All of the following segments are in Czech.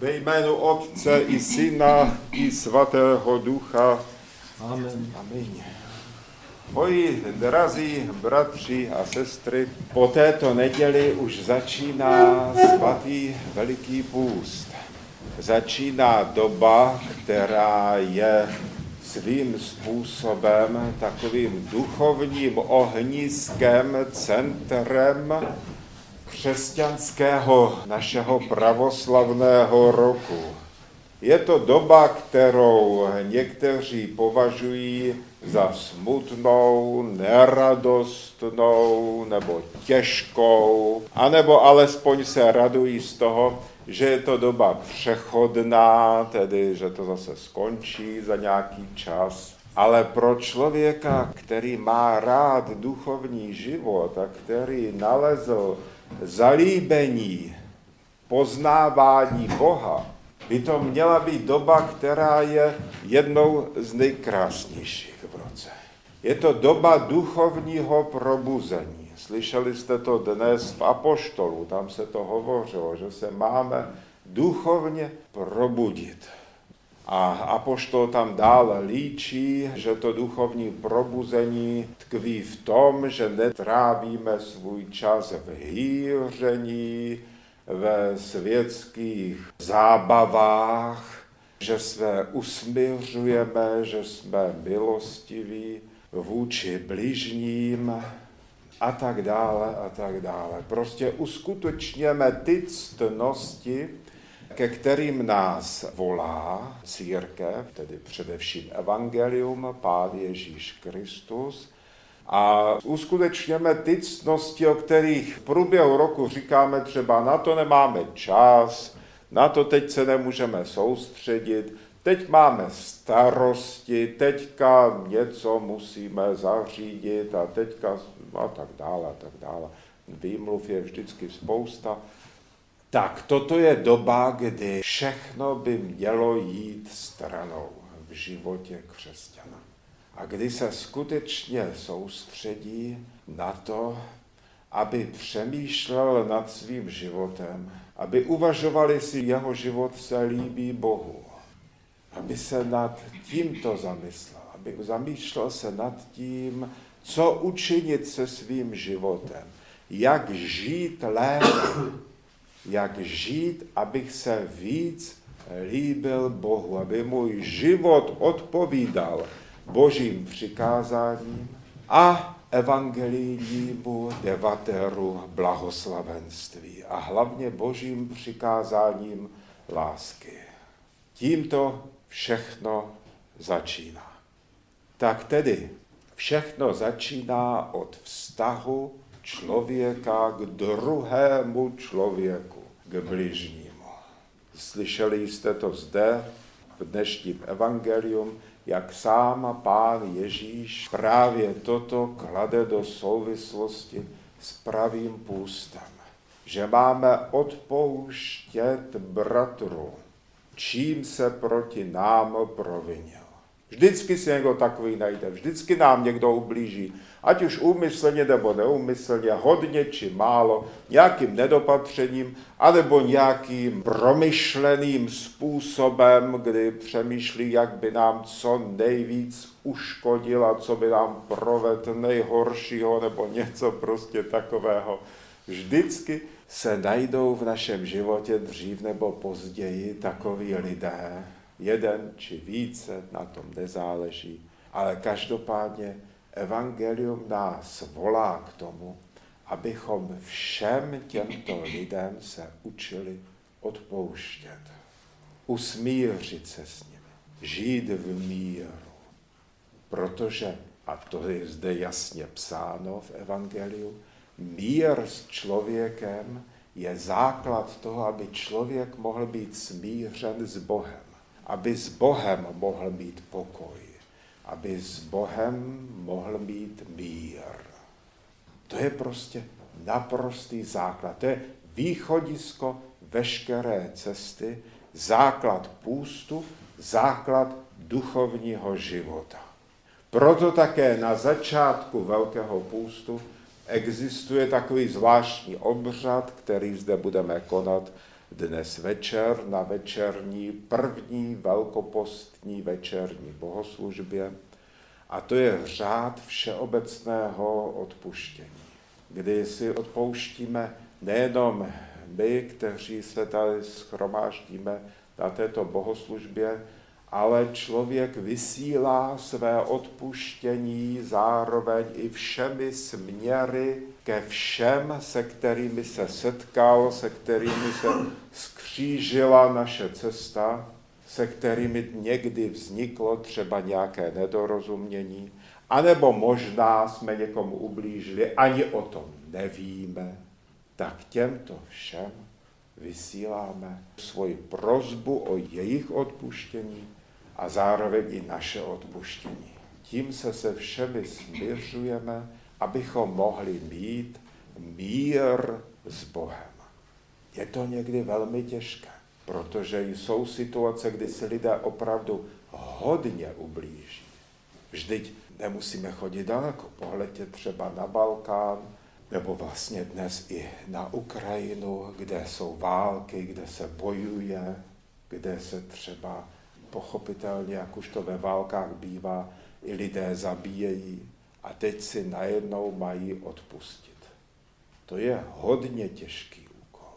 Ve jménu Otce i Syna i Svatého Ducha. Amen. Amen. Moji drazí bratři a sestry, po této neděli už začíná svatý Veliký půst. Začíná doba, která je svým způsobem takovým duchovním ohniskem, centrem křesťanského našeho pravoslavného roku. Je to doba, kterou někteří považují za smutnou, neradostnou nebo těžkou, anebo alespoň se radují z toho, že je to doba přechodná, tedy že to zase skončí za nějaký čas. Ale pro člověka, který má rád duchovní život a který nalezl zalíbení, poznávání Boha, by to měla být doba, která je jednou z nejkrásnějších v roce. Je to doba duchovního probuzení. Slyšeli jste to dnes v Apoštolu, tam se to hovořilo, že se máme duchovně probudit. A Apoštol tam dále líčí, že to duchovní probuzení tkví v tom, že netrávíme svůj čas v hýření, ve světských zábavách, že se usměřujeme, že jsme milostiví vůči bližním a tak dále a tak dále. Prostě uskutečněme ty ctnosti, ke kterým nás volá církev, tedy především Evangelium, Pán Ježíš Kristus, a uskutečněme ty ctnosti, o kterých v průběhu roku říkáme třeba na to nemáme čas, na to teď se nemůžeme soustředit, teď máme starosti, teďka něco musíme zařídit a teďka a tak dále a tak dále. Výmluv je vždycky spousta. Tak toto je doba, kdy všechno by mělo jít stranou v životě křesťana. A kdy se skutečně soustředí na to, aby přemýšlel nad svým životem, aby uvažovali, jestli jeho život se líbí Bohu, aby se nad tímto zamyslel, aby zamýšlel se nad tím, co učinit se svým životem, jak žít lépe, jak žít, abych se víc líbil Bohu, aby můj život odpovídal božím přikázáním a evangelijnímu devatéru blahoslavenství a hlavně božím přikázáním lásky. Tímto všechno začíná. Tak tedy všechno začíná od vztahu člověka k druhému člověku, k bližnímu. Slyšeli jste to zde v dnešním evangelium, jak sám pán Ježíš právě toto klade do souvislosti s pravým půstem. Že máme odpouštět bratru, čím se proti nám provinil. Vždycky si někdo takový najde, vždycky nám někdo ublíží, ať už úmyslně nebo neúmyslně, hodně či málo, nějakým nedopatřením, anebo nějakým promyšleným způsobem, kdy přemýšlí, jak by nám co nejvíc uškodil a co by nám provedl nejhoršího, nebo něco prostě takového. Vždycky se najdou v našem životě dřív nebo později takoví lidé, jeden či více, na tom nezáleží, ale každopádně evangelium nás volá k tomu, abychom všem těmto lidem se učili odpouštět, usmířit se s nimi, žít v míru. Protože, a to je zde jasně psáno v evangeliu, mír s člověkem je základ toho, aby člověk mohl být smířen s Bohem, aby s Bohem mohl mít pokoj aby s Bohem mohl mít mír. To je prostě naprostý základ. To je východisko veškeré cesty, základ půstu, základ duchovního života. Proto také na začátku Velkého půstu existuje takový zvláštní obřad, který zde budeme konat dnes večer na večerní, první velkopostní večerní bohoslužbě. A to je řád všeobecného odpuštění, kdy si odpouštíme nejenom my, kteří se tady schromáždíme na této bohoslužbě, ale člověk vysílá své odpuštění zároveň i všemi směry ke všem, se kterými se setkal, se kterými se skřížila naše cesta, se kterými někdy vzniklo třeba nějaké nedorozumění, anebo možná jsme někomu ublížili, ani o tom nevíme, tak těmto všem vysíláme svoji prozbu o jejich odpuštění a zároveň i naše odpuštění. Tím se se všemi směřujeme, abychom mohli mít mír s Bohem. Je to někdy velmi těžké, protože jsou situace, kdy si lidé opravdu hodně ublíží. Vždyť nemusíme chodit daleko. Pohledě třeba na Balkán, nebo vlastně dnes i na Ukrajinu, kde jsou války, kde se bojuje, kde se třeba pochopitelně, jak už to ve válkách bývá, i lidé zabíjejí a teď si najednou mají odpustit. To je hodně těžký úkol.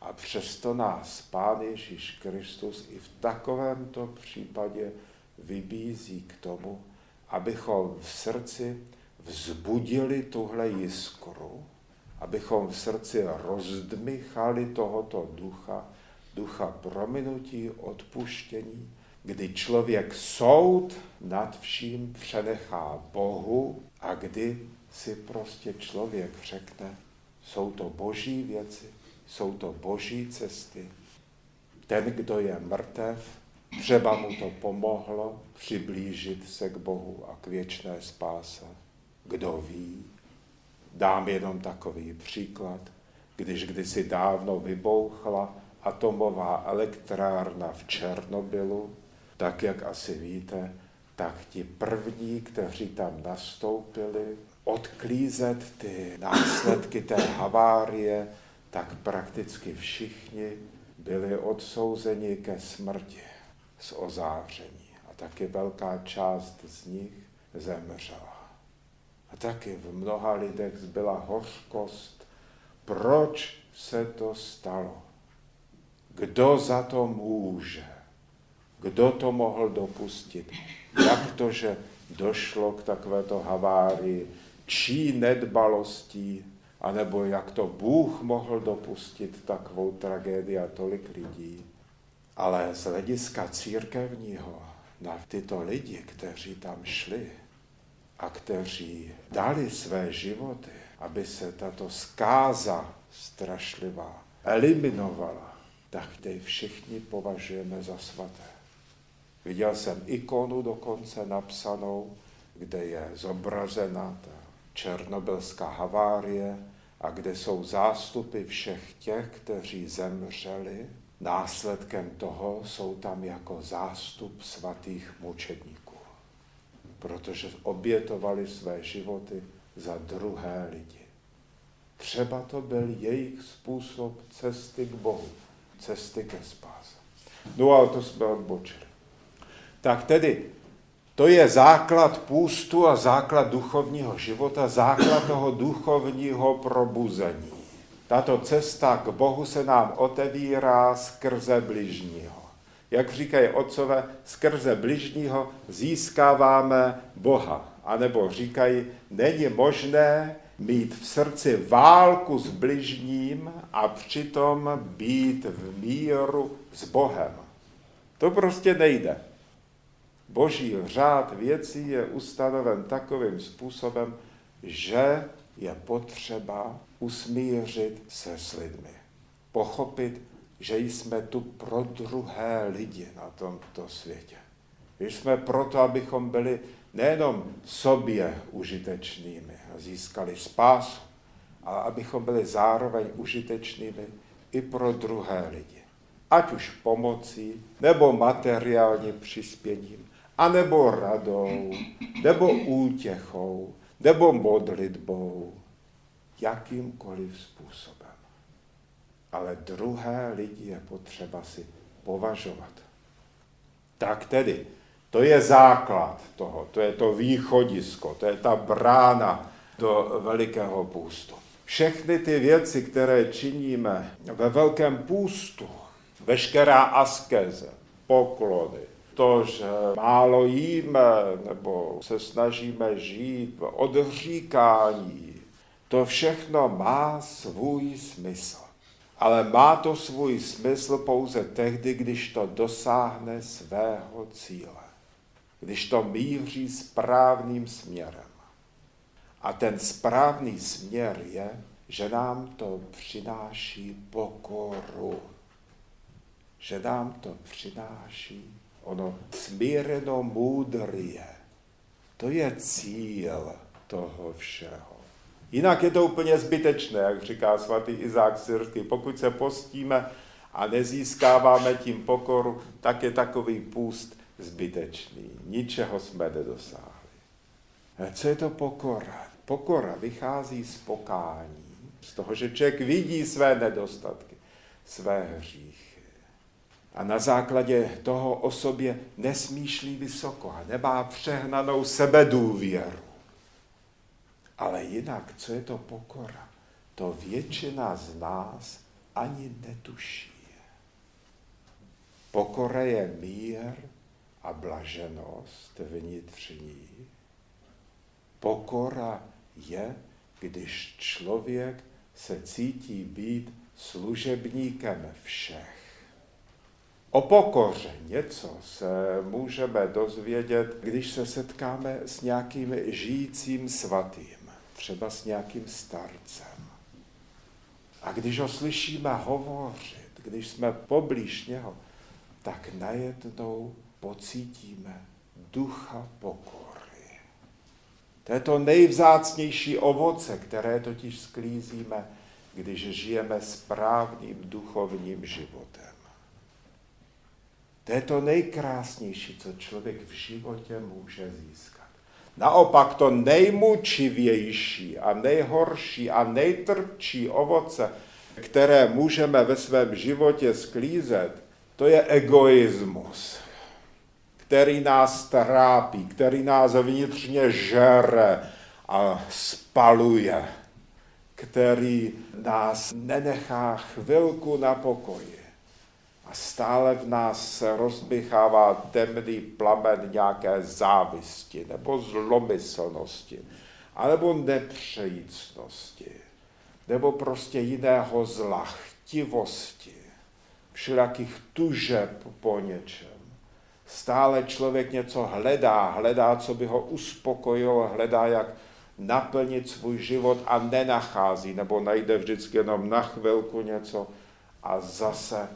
A přesto nás Pán Ježíš Kristus i v takovémto případě vybízí k tomu, abychom v srdci vzbudili tuhle jiskru, abychom v srdci rozdmychali tohoto ducha, ducha prominutí, odpuštění, kdy člověk soud nad vším přenechá Bohu a kdy si prostě člověk řekne, jsou to boží věci, jsou to boží cesty. Ten, kdo je mrtev, třeba mu to pomohlo přiblížit se k Bohu a k věčné spáse. Kdo ví? Dám jenom takový příklad. Když kdysi dávno vybouchla atomová elektrárna v Černobylu, tak jak asi víte, tak ti první, kteří tam nastoupili, odklízet ty následky té havárie, tak prakticky všichni byli odsouzeni ke smrti z ozáření. A taky velká část z nich zemřela. A taky v mnoha lidech zbyla hořkost. Proč se to stalo? Kdo za to může? Kdo to mohl dopustit? Jak to, že došlo k takovéto havárii? Čí nedbalostí? anebo jak to Bůh mohl dopustit takovou tragédii a tolik lidí. Ale z hlediska církevního na tyto lidi, kteří tam šli a kteří dali své životy, aby se tato zkáza strašlivá eliminovala, tak ty všichni považujeme za svaté. Viděl jsem ikonu dokonce napsanou, kde je zobrazena ta černobylská havárie a kde jsou zástupy všech těch, kteří zemřeli. Následkem toho jsou tam jako zástup svatých mučedníků, protože obětovali své životy za druhé lidi. Třeba to byl jejich způsob cesty k Bohu, cesty ke spáse. No ale to jsme odbočili. Tak tedy to je základ půstu a základ duchovního života, základ toho duchovního probuzení. Tato cesta k Bohu se nám otevírá skrze bližního. Jak říkají otcové, skrze bližního získáváme Boha. A nebo říkají, není možné mít v srdci válku s bližním a přitom být v míru s Bohem. To prostě nejde. Boží řád věcí je ustanoven takovým způsobem, že je potřeba usmířit se s lidmi. Pochopit, že jsme tu pro druhé lidi na tomto světě. Že jsme proto, abychom byli nejenom sobě užitečnými a získali spásu, ale abychom byli zároveň užitečnými i pro druhé lidi. Ať už pomocí nebo materiálním přispěním, anebo radou, nebo útěchou, nebo modlitbou, jakýmkoliv způsobem. ale druhé lidi je potřeba si považovat. Tak tedy, to je základ toho, to je to východisko, to je ta brána do velikého půstu. Všechny ty věci, které činíme ve velkém půstu, veškerá askeze, poklony, to, že málo jíme nebo se snažíme žít v odříkání, to všechno má svůj smysl. Ale má to svůj smysl pouze tehdy, když to dosáhne svého cíle. Když to míří správným směrem. A ten správný směr je, že nám to přináší pokoru. Že nám to přináší ono smíreno moudrie. To je cíl toho všeho. Jinak je to úplně zbytečné, jak říká svatý Izák Syrský. Pokud se postíme a nezískáváme tím pokoru, tak je takový půst zbytečný. Ničeho jsme nedosáhli. Co je to pokora? Pokora vychází z pokání, z toho, že člověk vidí své nedostatky, své hříchy. A na základě toho o sobě nesmýšlí vysoko a nemá přehnanou sebedůvěru. Ale jinak, co je to pokora? To většina z nás ani netuší. Pokora je mír a blaženost vnitřní. Pokora je, když člověk se cítí být služebníkem všech. O pokoře něco se můžeme dozvědět, když se setkáme s nějakým žijícím svatým, třeba s nějakým starcem. A když ho slyšíme hovořit, když jsme poblíž něho, tak najednou pocítíme ducha pokory. To je to nejvzácnější ovoce, které totiž sklízíme, když žijeme správným duchovním životem. To je to nejkrásnější, co člověk v životě může získat. Naopak to nejmučivější a nejhorší a nejtrpčí ovoce, které můžeme ve svém životě sklízet, to je egoismus který nás trápí, který nás vnitřně žere a spaluje, který nás nenechá chvilku na pokoji. A stále v nás se rozbychává temný plamen nějaké závisti nebo zlomyslnosti, anebo nepřejícnosti, nebo prostě jiného zla, chtivosti, všelijakých tužeb po něčem. Stále člověk něco hledá, hledá, co by ho uspokojilo, hledá, jak naplnit svůj život a nenachází, nebo najde vždycky jenom na chvilku něco a zase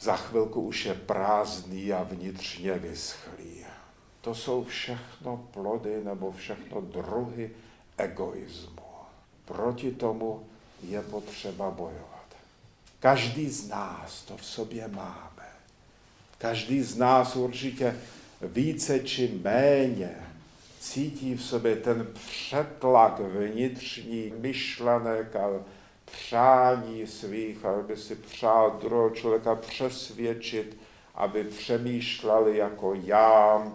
za chvilku už je prázdný a vnitřně vyschlý. To jsou všechno plody nebo všechno druhy egoismu. Proti tomu je potřeba bojovat. Každý z nás to v sobě má. Každý z nás určitě více či méně cítí v sobě ten přetlak vnitřní myšlenek a přání svých, aby si přál druhého člověka přesvědčit, aby přemýšlel jako já,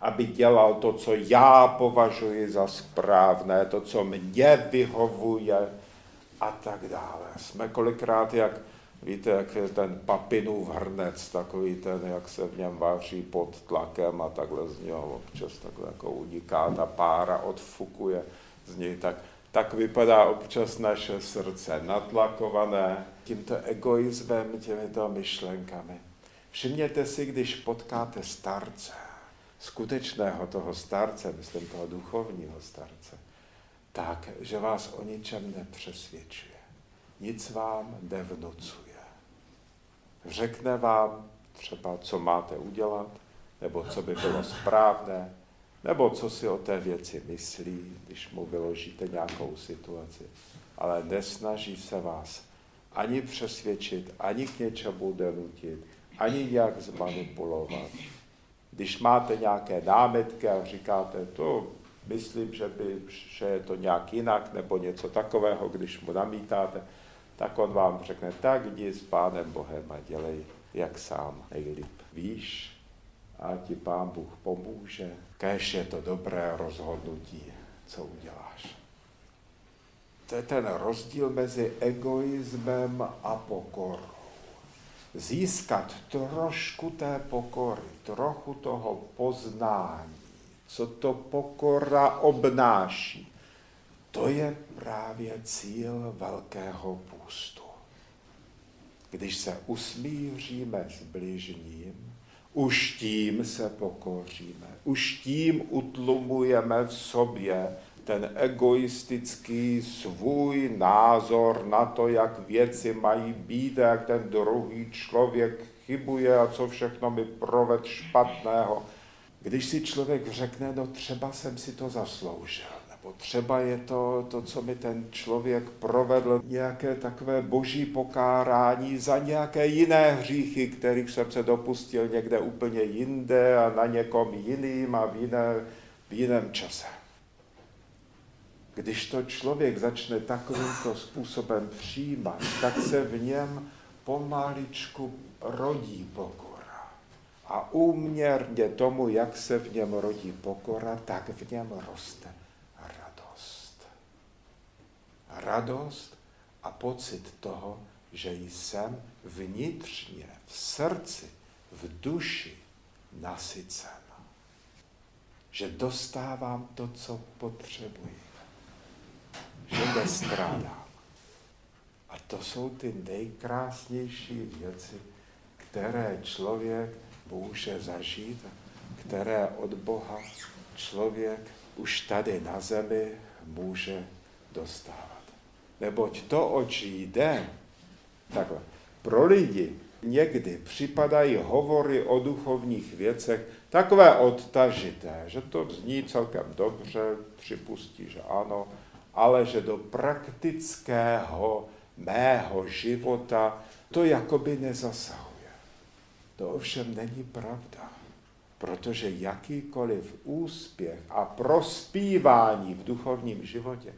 aby dělal to, co já považuji za správné, to, co mě vyhovuje a tak dále. Jsme kolikrát jak Víte, jak je ten papinův hrnec, takový ten, jak se v něm vaří pod tlakem a takhle z něho občas takhle jako uniká ta pára, odfukuje z něj, tak, tak vypadá občas naše srdce natlakované tímto egoismem, těmito myšlenkami. Všimněte si, když potkáte starce, skutečného toho starce, myslím toho duchovního starce, tak, že vás o ničem nepřesvědčuje. Nic vám nevnucuje řekne vám třeba, co máte udělat, nebo co by bylo správné, nebo co si o té věci myslí, když mu vyložíte nějakou situaci. Ale nesnaží se vás ani přesvědčit, ani k něčemu donutit, ani nějak zmanipulovat. Když máte nějaké námitky a říkáte, to myslím, že, by, že je to nějak jinak, nebo něco takového, když mu namítáte, tak on vám řekne, tak jdi s pánem Bohem a dělej, jak sám nejlíp víš a ti pán Bůh pomůže. Kéž je to dobré rozhodnutí, co uděláš. To je ten rozdíl mezi egoismem a pokorou. Získat trošku té pokory, trochu toho poznání, co to pokora obnáší. To je právě cíl velkého půstu. Když se usmíříme s bližním, už tím se pokoříme, už tím utlumujeme v sobě ten egoistický svůj názor na to, jak věci mají být a jak ten druhý člověk chybuje a co všechno mi proved špatného. Když si člověk řekne, no třeba jsem si to zasloužil, nebo třeba je to, to, co mi ten člověk provedl, nějaké takové boží pokárání za nějaké jiné hříchy, kterých jsem se dopustil někde úplně jinde a na někom jiným a v, jiné, v jiném čase. Když to člověk začne takovýmto způsobem přijímat, tak se v něm pomaličku rodí pokora. A úměrně tomu, jak se v něm rodí pokora, tak v něm roste. Radost a pocit toho, že jsem vnitřně, v srdci, v duši nasycen. Že dostávám to, co potřebuji že nestrádám. A to jsou ty nejkrásnější věci, které člověk může zažít, které od Boha člověk už tady na zemi může dostávat. Neboť to, oč jde, takhle, pro lidi někdy připadají hovory o duchovních věcech takové odtažité, že to zní celkem dobře, připustí, že ano, ale že do praktického mého života to jakoby nezasahuje. To ovšem není pravda, protože jakýkoliv úspěch a prospívání v duchovním životě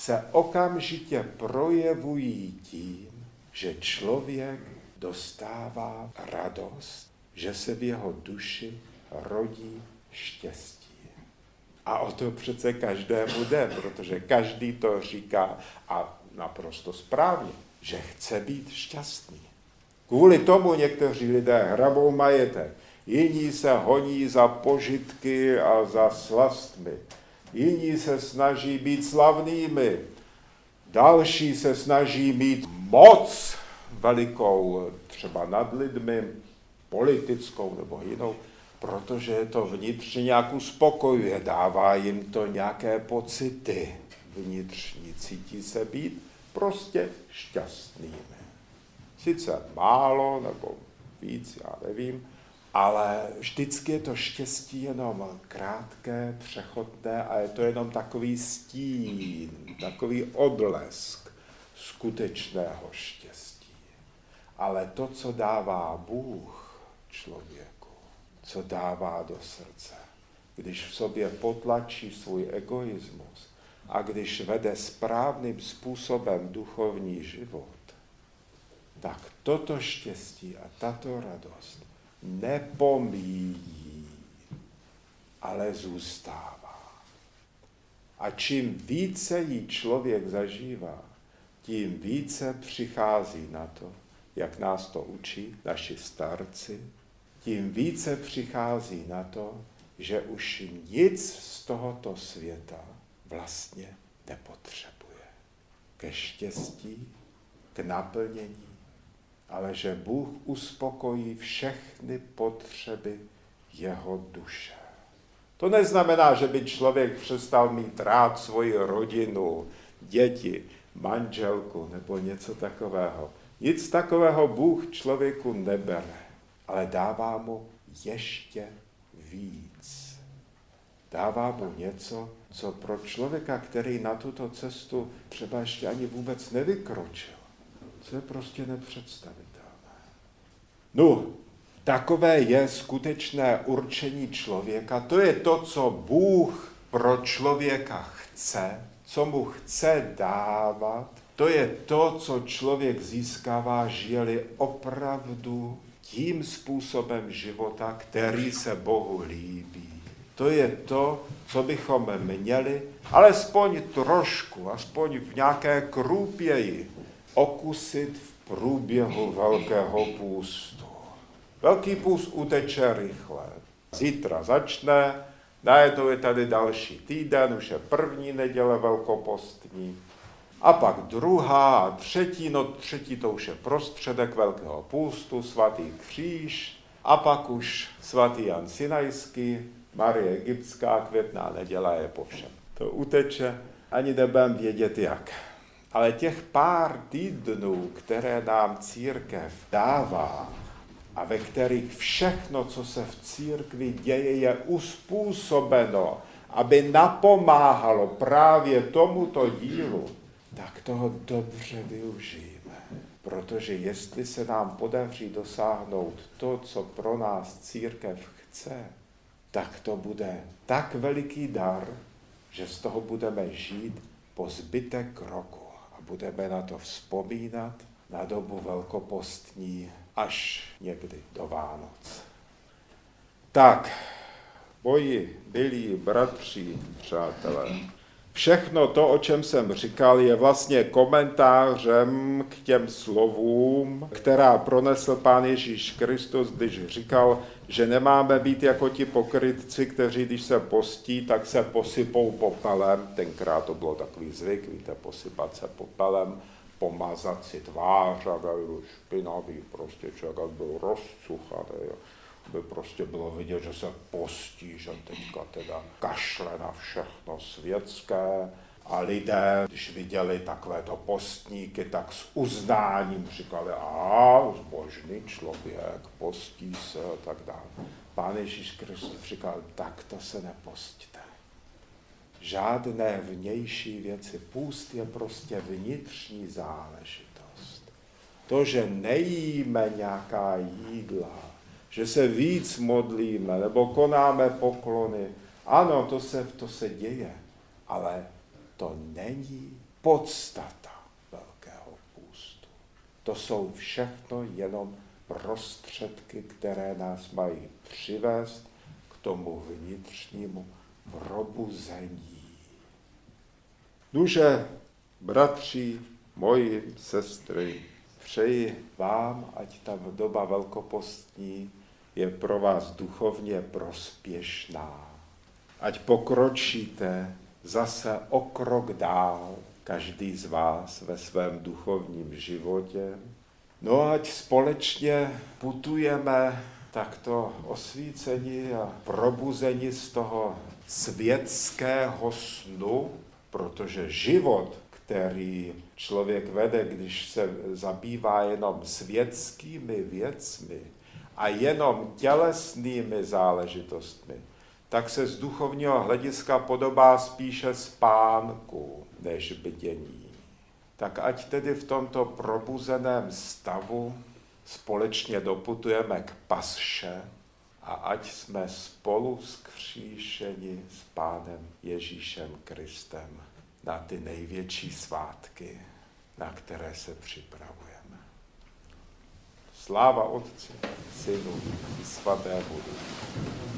se okamžitě projevují tím, že člověk dostává radost, že se v jeho duši rodí štěstí. A o to přece každému jde, protože každý to říká a naprosto správně, že chce být šťastný. Kvůli tomu někteří lidé hrabou majetek, jiní se honí za požitky a za slastmi, jiní se snaží být slavnými, další se snaží mít moc velikou, třeba nad lidmi, politickou nebo jinou protože je to vnitřně nějak uspokojuje, dává jim to nějaké pocity vnitřní, cítí se být prostě šťastnými. Sice málo nebo víc, já nevím, ale vždycky je to štěstí jenom krátké, přechodné a je to jenom takový stín, takový odlesk skutečného štěstí. Ale to, co dává Bůh člověk, co dává do srdce. Když v sobě potlačí svůj egoismus a když vede správným způsobem duchovní život, tak toto štěstí a tato radost nepomíjí, ale zůstává. A čím více jí člověk zažívá, tím více přichází na to, jak nás to učí naši starci, tím více přichází na to, že už nic z tohoto světa vlastně nepotřebuje. Ke štěstí, k naplnění, ale že Bůh uspokojí všechny potřeby jeho duše. To neznamená, že by člověk přestal mít rád svoji rodinu, děti, manželku nebo něco takového. Nic takového Bůh člověku nebere ale dává mu ještě víc. Dává mu něco, co pro člověka, který na tuto cestu třeba ještě ani vůbec nevykročil, co je prostě nepředstavitelné. No, takové je skutečné určení člověka. To je to, co Bůh pro člověka chce, co mu chce dávat, To je to, co člověk získává, žije opravdu tím způsobem života, který se Bohu líbí. To je to, co bychom měli, alespoň trošku, aspoň v nějaké krůpěji, okusit v průběhu Velkého půstu. Velký půst uteče rychle. Zítra začne, najednou je tady další týden, už je první neděle velkopostní. A pak druhá a třetí, no třetí to už je prostředek Velkého půstu, svatý kříž, a pak už svatý Jan Sinajský, Marie Egyptská, květná neděle je po všem. To uteče, ani nebudem vědět jak. Ale těch pár týdnů, které nám církev dává a ve kterých všechno, co se v církvi děje, je uspůsobeno, aby napomáhalo právě tomuto dílu, tak toho dobře využijeme. Protože jestli se nám podaří dosáhnout to, co pro nás církev chce, tak to bude tak veliký dar, že z toho budeme žít po zbytek roku budeme na to vzpomínat na dobu velkopostní až někdy do Vánoc. Tak, moji milí bratři, přátelé, Všechno to, o čem jsem říkal, je vlastně komentářem k těm slovům, která pronesl Pán Ježíš Kristus, když říkal, že nemáme být jako ti pokrytci, kteří, když se postí, tak se posypou popelem. Tenkrát to bylo takový zvyk, víte, posypat se popelem, pomazat si tvář, a byl špinavý, prostě člověk byl rozcuchaný by prostě bylo vidět, že se postí, že teďka teda kašle na všechno světské a lidé, když viděli takovéto postníky, tak s uznáním říkali, a zbožný člověk, postí se a tak dále. Pán Ježíš Kristus říkal, tak to se nepostíte. Žádné vnější věci. Půst je prostě vnitřní záležitost. To, že nejíme nějaká jídla, že se víc modlíme nebo konáme poklony. Ano, to se, to se děje, ale to není podstata Velkého půstu. To jsou všechno jenom prostředky, které nás mají přivést k tomu vnitřnímu probuzení. Duže, bratři, moji sestry, přeji vám, ať ta doba velkopostní je pro vás duchovně prospěšná. Ať pokročíte zase o krok dál, každý z vás ve svém duchovním životě. No ať společně putujeme takto osvícení a probuzení z toho světského snu, protože život, který člověk vede, když se zabývá jenom světskými věcmi, a jenom tělesnými záležitostmi, tak se z duchovního hlediska podobá spíše spánku než bdění. Tak ať tedy v tomto probuzeném stavu společně doputujeme k pasše a ať jsme spolu skříšeni s Pánem Ježíšem Kristem na ty největší svátky, na které se připravujeme. Sláva Otci, Synu i Svatému Duchu.